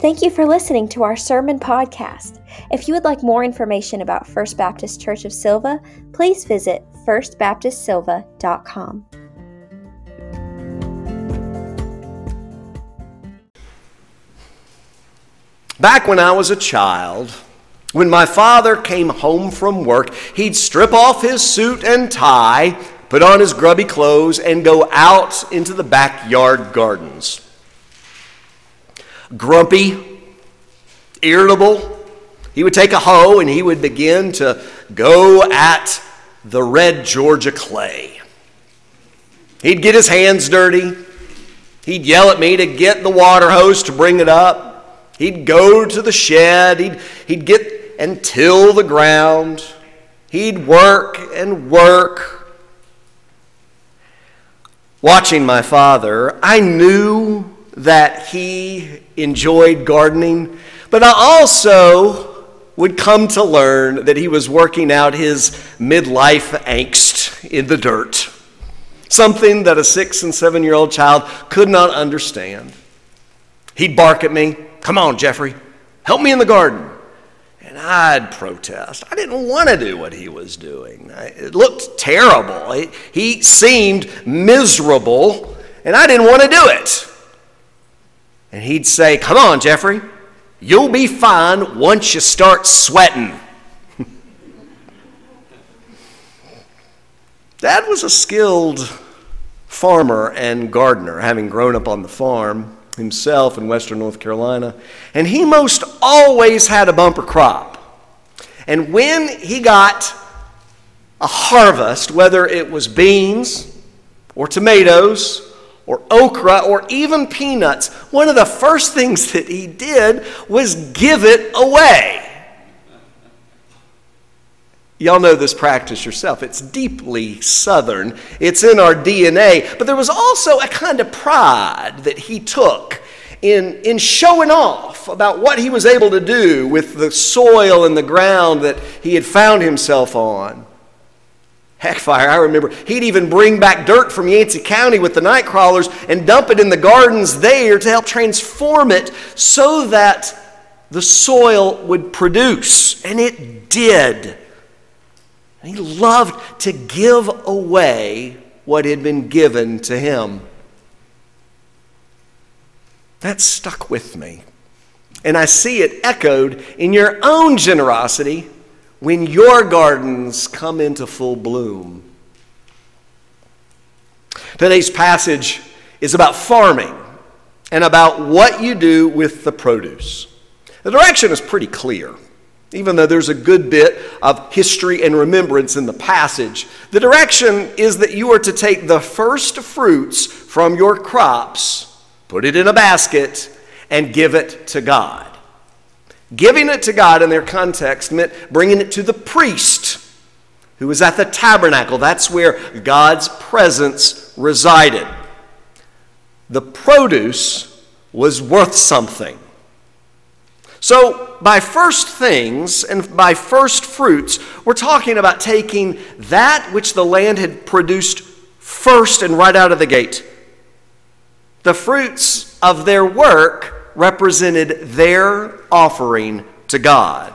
Thank you for listening to our sermon podcast. If you would like more information about First Baptist Church of Sylva, please visit firstbaptistsylva.com. Back when I was a child, when my father came home from work, he'd strip off his suit and tie, put on his grubby clothes, and go out into the backyard gardens. Grumpy, irritable, he would take a hoe and he would begin to go at the red Georgia clay. He'd get his hands dirty. He'd yell at me to get the water hose to bring it up. He'd go to the shed. He'd, he'd get and till the ground. He'd work and work. Watching my father, I knew that he enjoyed gardening, but I also would come to learn that he was working out his midlife angst in the dirt, something that a six and seven year old child could not understand. He'd bark at me, Come on, Jeffrey, help me in the garden. And I'd protest. I didn't want to do what he was doing. It looked terrible. He seemed miserable, and I didn't want to do it. And he'd say, Come on, Jeffrey, you'll be fine once you start sweating. Dad was a skilled farmer and gardener, having grown up on the farm himself in western North Carolina, and he most always had a bumper crop. And when he got a harvest, whether it was beans or tomatoes or okra or even peanuts, one of the first things that he did was give it away. Y'all know this practice yourself. It's deeply Southern, it's in our DNA. But there was also a kind of pride that he took in, in showing off about what he was able to do with the soil and the ground that he had found himself on. Heck, fire, I remember he'd even bring back dirt from Yancey County with the night crawlers and dump it in the gardens there to help transform it so that the soil would produce. And it did. And he loved to give away what had been given to him. That stuck with me. And I see it echoed in your own generosity when your gardens come into full bloom. Today's passage is about farming and about what you do with the produce. The direction is pretty clear. Even though there's a good bit of history and remembrance in the passage, the direction is that you are to take the first fruits from your crops, put it in a basket, and give it to God. Giving it to God in their context meant bringing it to the priest who was at the tabernacle. That's where God's presence resided. The produce was worth something. So, by first things and by first fruits, we're talking about taking that which the land had produced first and right out of the gate. The fruits of their work represented their offering to God.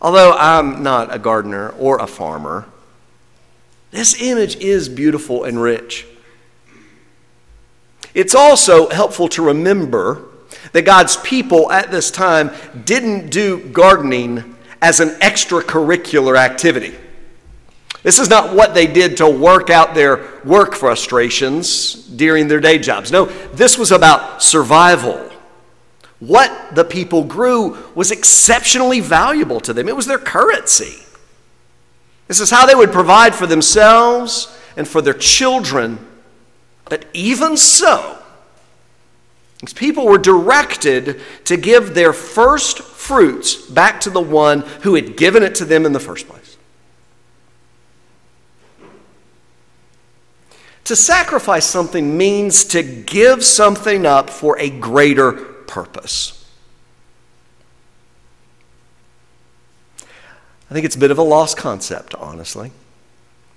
Although I'm not a gardener or a farmer, this image is beautiful and rich. It's also helpful to remember that God's people at this time didn't do gardening as an extracurricular activity. This is not what they did to work out their work frustrations during their day jobs. No, this was about survival. What the people grew was exceptionally valuable to them, it was their currency. This is how they would provide for themselves and for their children. But even so, these people were directed to give their first fruits back to the one who had given it to them in the first place. To sacrifice something means to give something up for a greater purpose. I think it's a bit of a lost concept, honestly.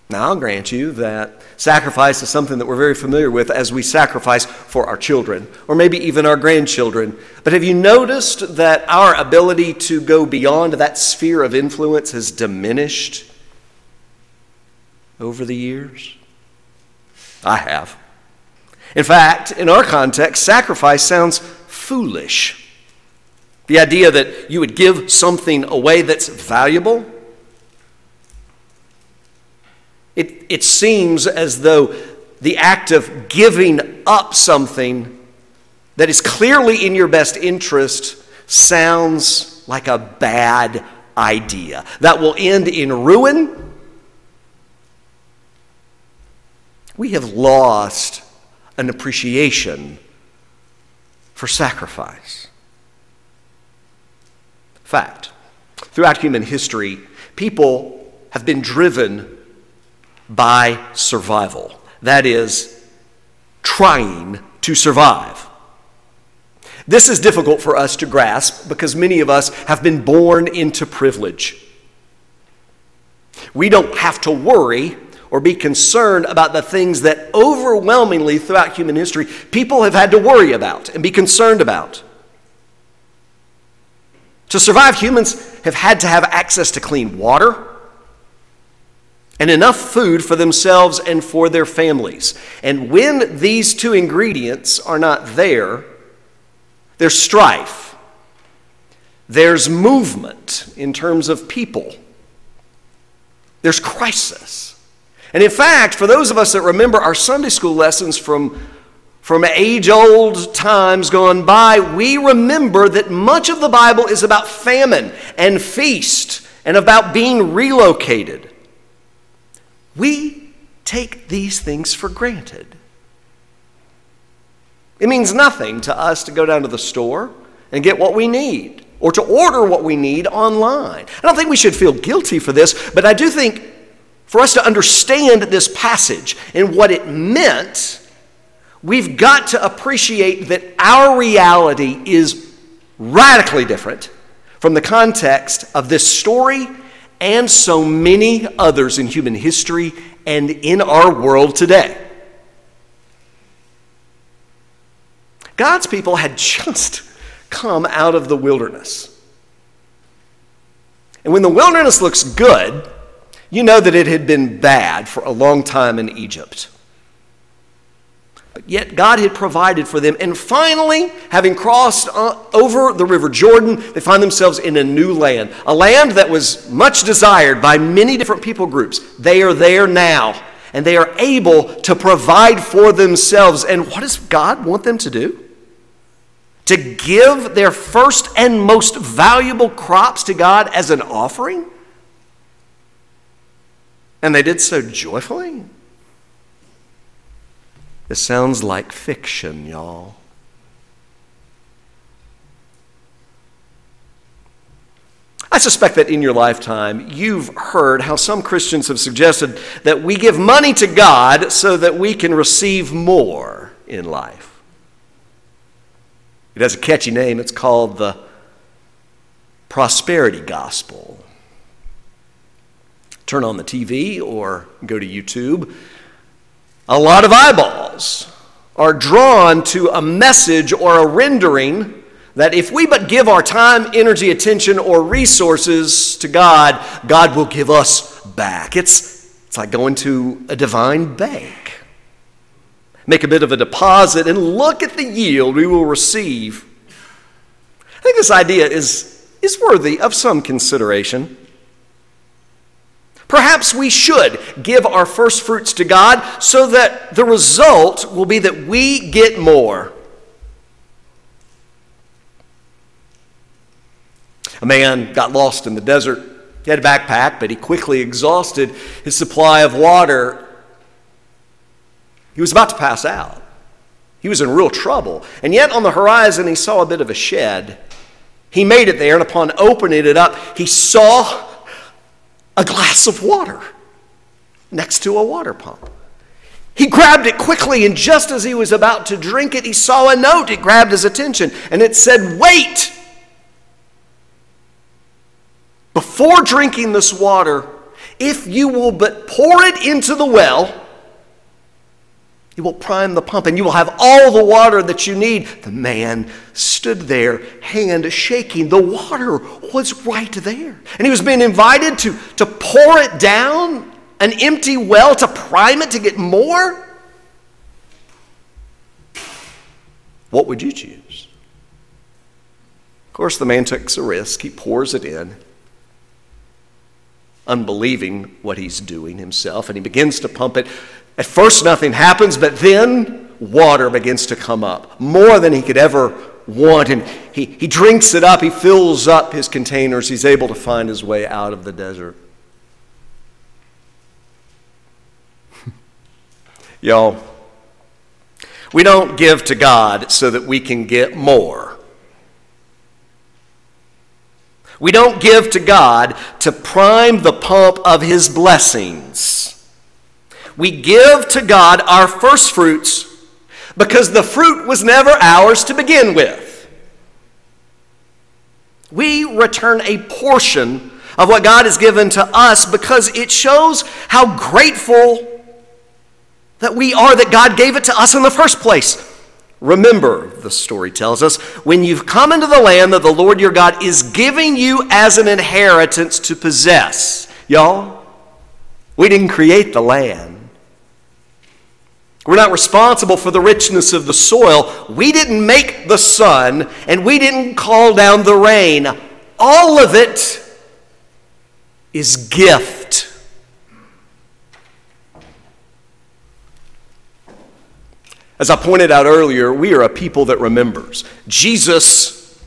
Now, I'll grant you that sacrifice is something that we're very familiar with as we sacrifice for our children, or maybe even our grandchildren. But have you noticed that our ability to go beyond that sphere of influence has diminished over the years? I have. In fact, in our context, sacrifice sounds foolish. The idea that you would give something away that's valuable it, it seems as though the act of giving up something that is clearly in your best interest sounds like a bad idea that will end in ruin. We have lost an appreciation for sacrifice. Fact throughout human history, people have been driven by survival. That is, trying to survive. This is difficult for us to grasp because many of us have been born into privilege. We don't have to worry or be concerned about the things that overwhelmingly throughout human history people have had to worry about and be concerned about. To survive, humans have had to have access to clean water, and enough food for themselves and for their families. And when these two ingredients are not there, there's strife, there's movement in terms of people, there's crisis. And in fact, for those of us that remember our Sunday school lessons from, from age old times gone by, we remember that much of the Bible is about famine and feast and about being relocated. We take these things for granted. It means nothing to us to go down to the store and get what we need or to order what we need online. I don't think we should feel guilty for this, but I do think for us to understand this passage and what it meant, we've got to appreciate that our reality is radically different from the context of this story and so many others in human history and in our world today. God's people had just come out of the wilderness. And when the wilderness looks good, you know that it had been bad for a long time in Egypt. But yet God had provided for them. And finally, having crossed uh, over the River Jordan, they find themselves in a new land, a land that was much desired by many different people groups. They are there now, and they are able to provide for themselves. And what does God want them to do? To give their first and most valuable crops to God as an offering? And they did so joyfully. This sounds like fiction, y'all. I suspect that in your lifetime, you've heard how some Christians have suggested that we give money to God so that we can receive more in life. It has a catchy name. It's called the prosperity gospel. Turn on the TV or go to YouTube a lot of eyeballs are drawn to a message or a rendering that if we but give our time, energy, attention, or resources to God, God will give us back. It's, it's like going to a divine bank. Make a bit of a deposit and look at the yield we will receive. I think this idea is, is worthy of some consideration. Perhaps we should give our first fruits to God so that the result will be that we get more. A man got lost in the desert. He had a backpack, but he quickly exhausted his supply of water. He was about to pass out. He was in real trouble. And yet, on the horizon, he saw a bit of a shed. He made it there, and upon opening it up, he saw a glass of water next to a water pump. He grabbed it quickly, and just as he was about to drink it, he saw a note. It grabbed his attention, and it said, Wait! Before drinking this water, If you will but pour it into the well, you will prime the pump and you will have all the water that you need. The man stood there, hand shaking. The water was right there. And he was being invited to, to pour it down, an empty well, to prime it to get more. What would you choose? Of course, the man takes a risk. He pours it in, unbelieving what he's doing himself, and he begins to pump it at first, nothing happens, but then water begins to come up, more than he could ever want. And he, he drinks it up, he fills up his containers, he's able to find his way out of the desert. Y'all, we don't give to God so that we can get more. We don't give to God to prime the pump of his blessings we give to God our first fruits because the fruit was never ours to begin with. We return a portion of what God has given to us because it shows how grateful that we are that God gave it to us in the first place. Remember, the story tells us, when you've come into the land that the Lord your God is giving you as an inheritance to possess. Y'all, we didn't create the land. We're not responsible for the richness of the soil. We didn't make the sun and we didn't call down the rain. All of it is gift. As I pointed out earlier, we are a people that remembers. Jesus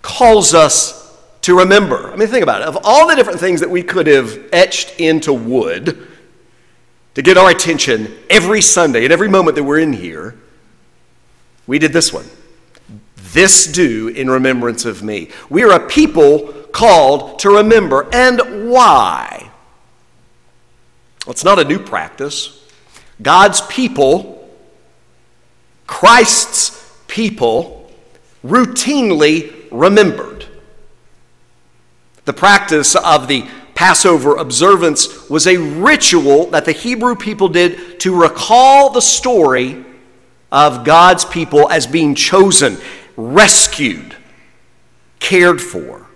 calls us to remember. I mean, think about it. Of all the different things that we could have etched into wood, to get our attention every Sunday and every moment that we're in here, we did this one. This do in remembrance of me. We are a people called to remember. And why? Well, it's not a new practice. God's people, Christ's people, routinely remembered. The practice of the Passover observance was a ritual that the Hebrew people did to recall the story of God's people as being chosen, rescued, cared for.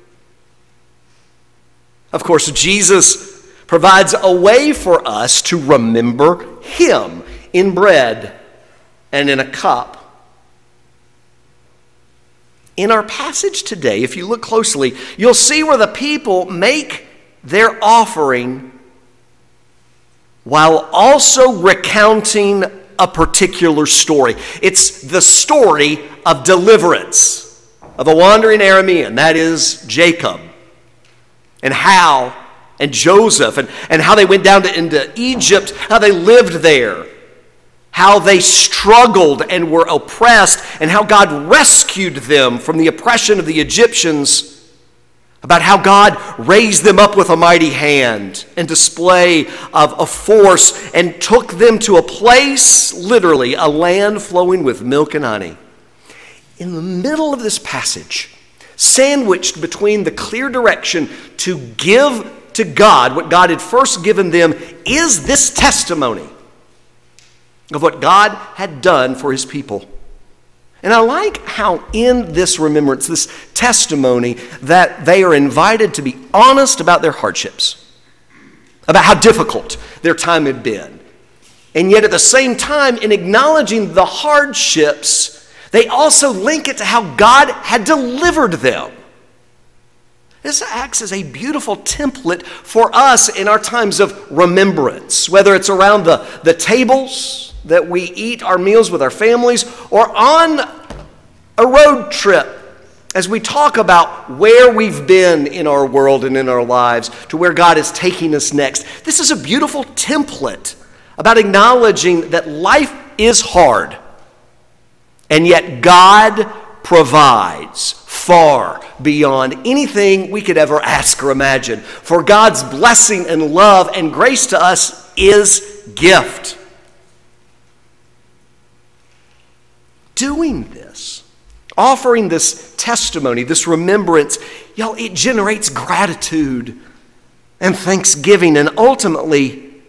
Of course, Jesus provides a way for us to remember Him in bread and in a cup. In our passage today, if you look closely, you'll see where the people make their offering while also recounting a particular story. It's the story of deliverance of a wandering Aramean, that is Jacob, and how, and Joseph, and, and how they went down to, into Egypt, how they lived there, how they struggled and were oppressed, and how God rescued them from the oppression of the Egyptians about how God raised them up with a mighty hand and display of a force and took them to a place, literally, a land flowing with milk and honey. In the middle of this passage, sandwiched between the clear direction to give to God what God had first given them, is this testimony of what God had done for his people. And I like how, in this remembrance, this testimony, that they are invited to be honest about their hardships, about how difficult their time had been. And yet, at the same time, in acknowledging the hardships, they also link it to how God had delivered them. This acts as a beautiful template for us in our times of remembrance, whether it's around the, the tables that we eat our meals with our families or on a road trip as we talk about where we've been in our world and in our lives to where God is taking us next. This is a beautiful template about acknowledging that life is hard, and yet God provides far beyond anything we could ever ask or imagine. For God's blessing and love and grace to us is gift. Doing this, offering this testimony, this remembrance, y'all, it generates gratitude and thanksgiving and ultimately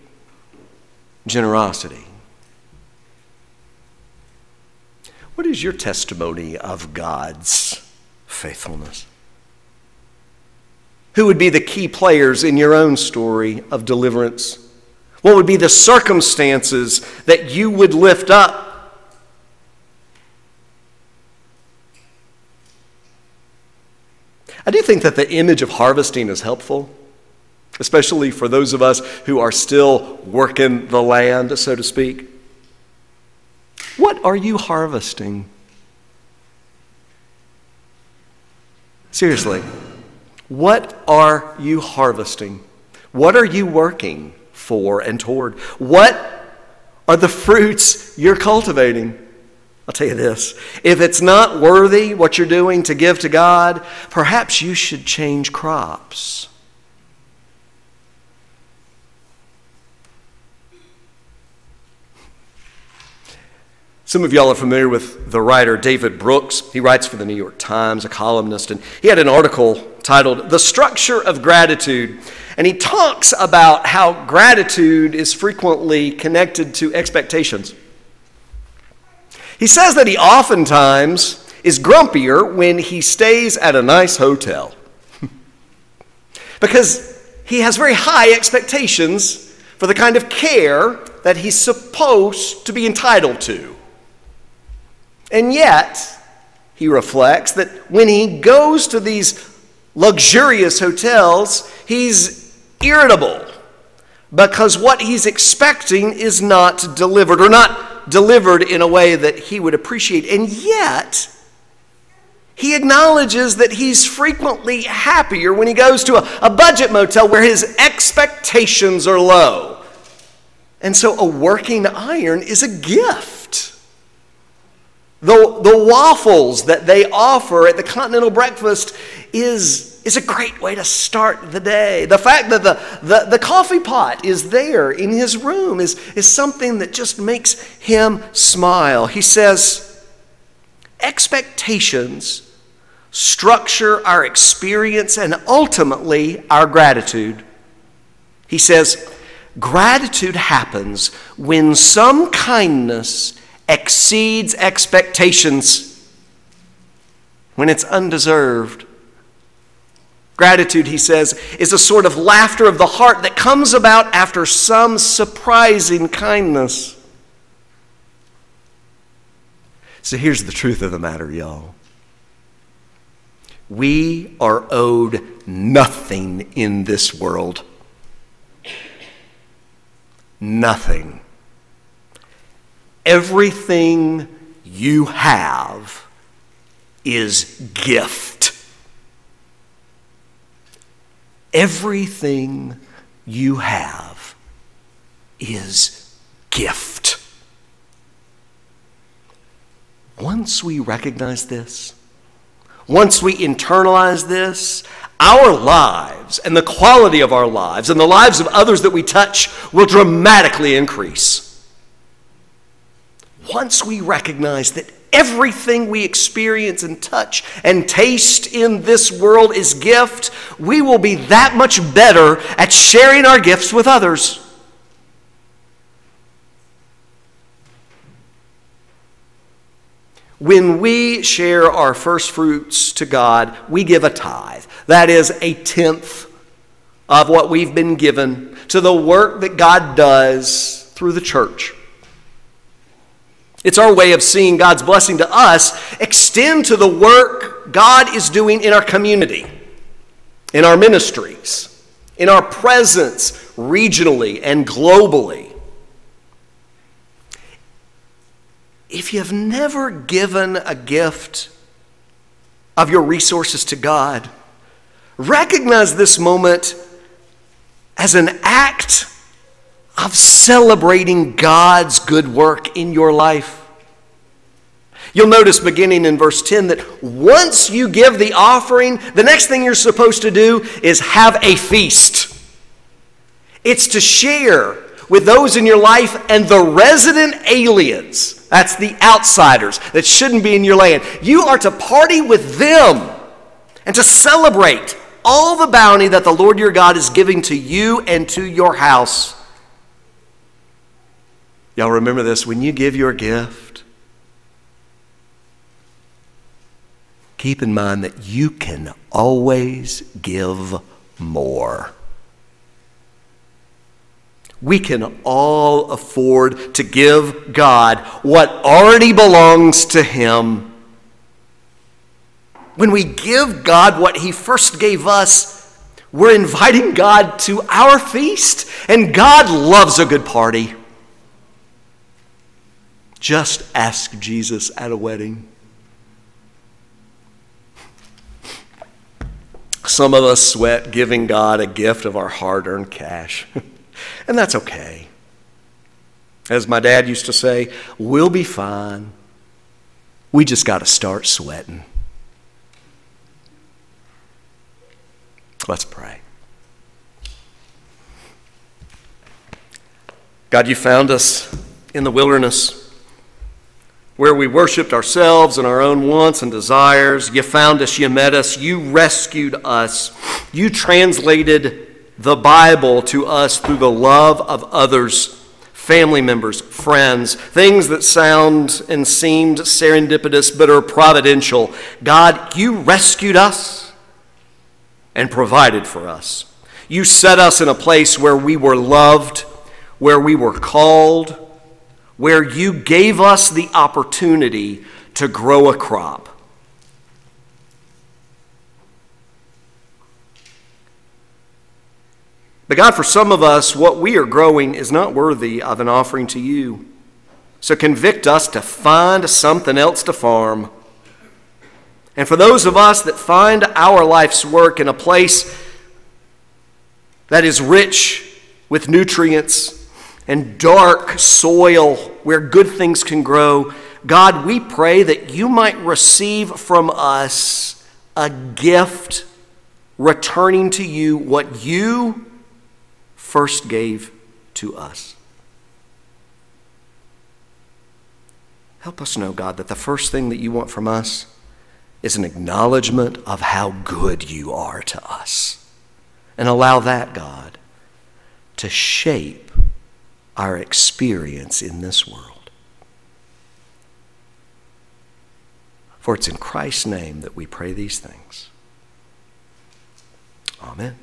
generosity. What is your testimony of God's faithfulness? Who would be the key players in your own story of deliverance? What would be the circumstances that you would lift up? I do think that the image of harvesting is helpful, especially for those of us who are still working the land, so to speak. What are you harvesting? Seriously, what are you harvesting? What are you working for and toward? What are the fruits you're cultivating? I'll tell you this if it's not worthy what you're doing to give to God, perhaps you should change crops. Some of y'all are familiar with the writer David Brooks. He writes for the New York Times, a columnist, and he had an article titled The Structure of Gratitude. And he talks about how gratitude is frequently connected to expectations. He says that he oftentimes is grumpier when he stays at a nice hotel because he has very high expectations for the kind of care that he's supposed to be entitled to. And yet, he reflects that when he goes to these luxurious hotels, he's irritable because what he's expecting is not delivered or not delivered in a way that he would appreciate. And yet, he acknowledges that he's frequently happier when he goes to a, a budget motel where his expectations are low. And so, a working iron is a gift. The, the waffles that they offer at the continental breakfast is, is a great way to start the day. The fact that the, the, the coffee pot is there in his room is, is something that just makes him smile. He says, expectations structure our experience and ultimately our gratitude. He says, gratitude happens when some kindness exceeds expectations when it's undeserved. Gratitude, he says, is a sort of laughter of the heart that comes about after some surprising kindness. So here's the truth of the matter, y'all. We are owed nothing in this world. Nothing everything you have is gift. Everything you have is gift. Once we recognize this, once we internalize this, our lives and the quality of our lives and the lives of others that we touch will dramatically increase once we recognize that everything we experience and touch and taste in this world is gift, we will be that much better at sharing our gifts with others. When we share our first fruits to God, we give a tithe. That is a tenth of what we've been given to the work that God does through the church. It's our way of seeing God's blessing to us extend to the work God is doing in our community, in our ministries, in our presence regionally and globally. If you have never given a gift of your resources to God, recognize this moment as an act of celebrating God's good work in your life. You'll notice beginning in verse 10 that once you give the offering, the next thing you're supposed to do is have a feast. It's to share with those in your life and the resident aliens. That's the outsiders that shouldn't be in your land. You are to party with them and to celebrate all the bounty that the Lord your God is giving to you and to your house. Y'all remember this when you give your gift, keep in mind that you can always give more. We can all afford to give God what already belongs to Him. When we give God what He first gave us, we're inviting God to our feast, and God loves a good party. Just ask Jesus at a wedding. Some of us sweat giving God a gift of our hard earned cash, and that's okay. As my dad used to say, we'll be fine. We just got to start sweating. Let's pray. God, you found us in the wilderness where we worshiped ourselves and our own wants and desires. You found us, you met us, you rescued us. You translated the Bible to us through the love of others, family members, friends, things that sound and seemed serendipitous but are providential. God, you rescued us and provided for us. You set us in a place where we were loved, where we were called where you gave us the opportunity to grow a crop. But God, for some of us, what we are growing is not worthy of an offering to you. So convict us to find something else to farm. And for those of us that find our life's work in a place that is rich with nutrients and dark soil where good things can grow, God, we pray that you might receive from us a gift returning to you what you first gave to us. Help us know, God, that the first thing that you want from us is an acknowledgement of how good you are to us. And allow that, God, to shape our experience in this world. For it's in Christ's name that we pray these things. Amen.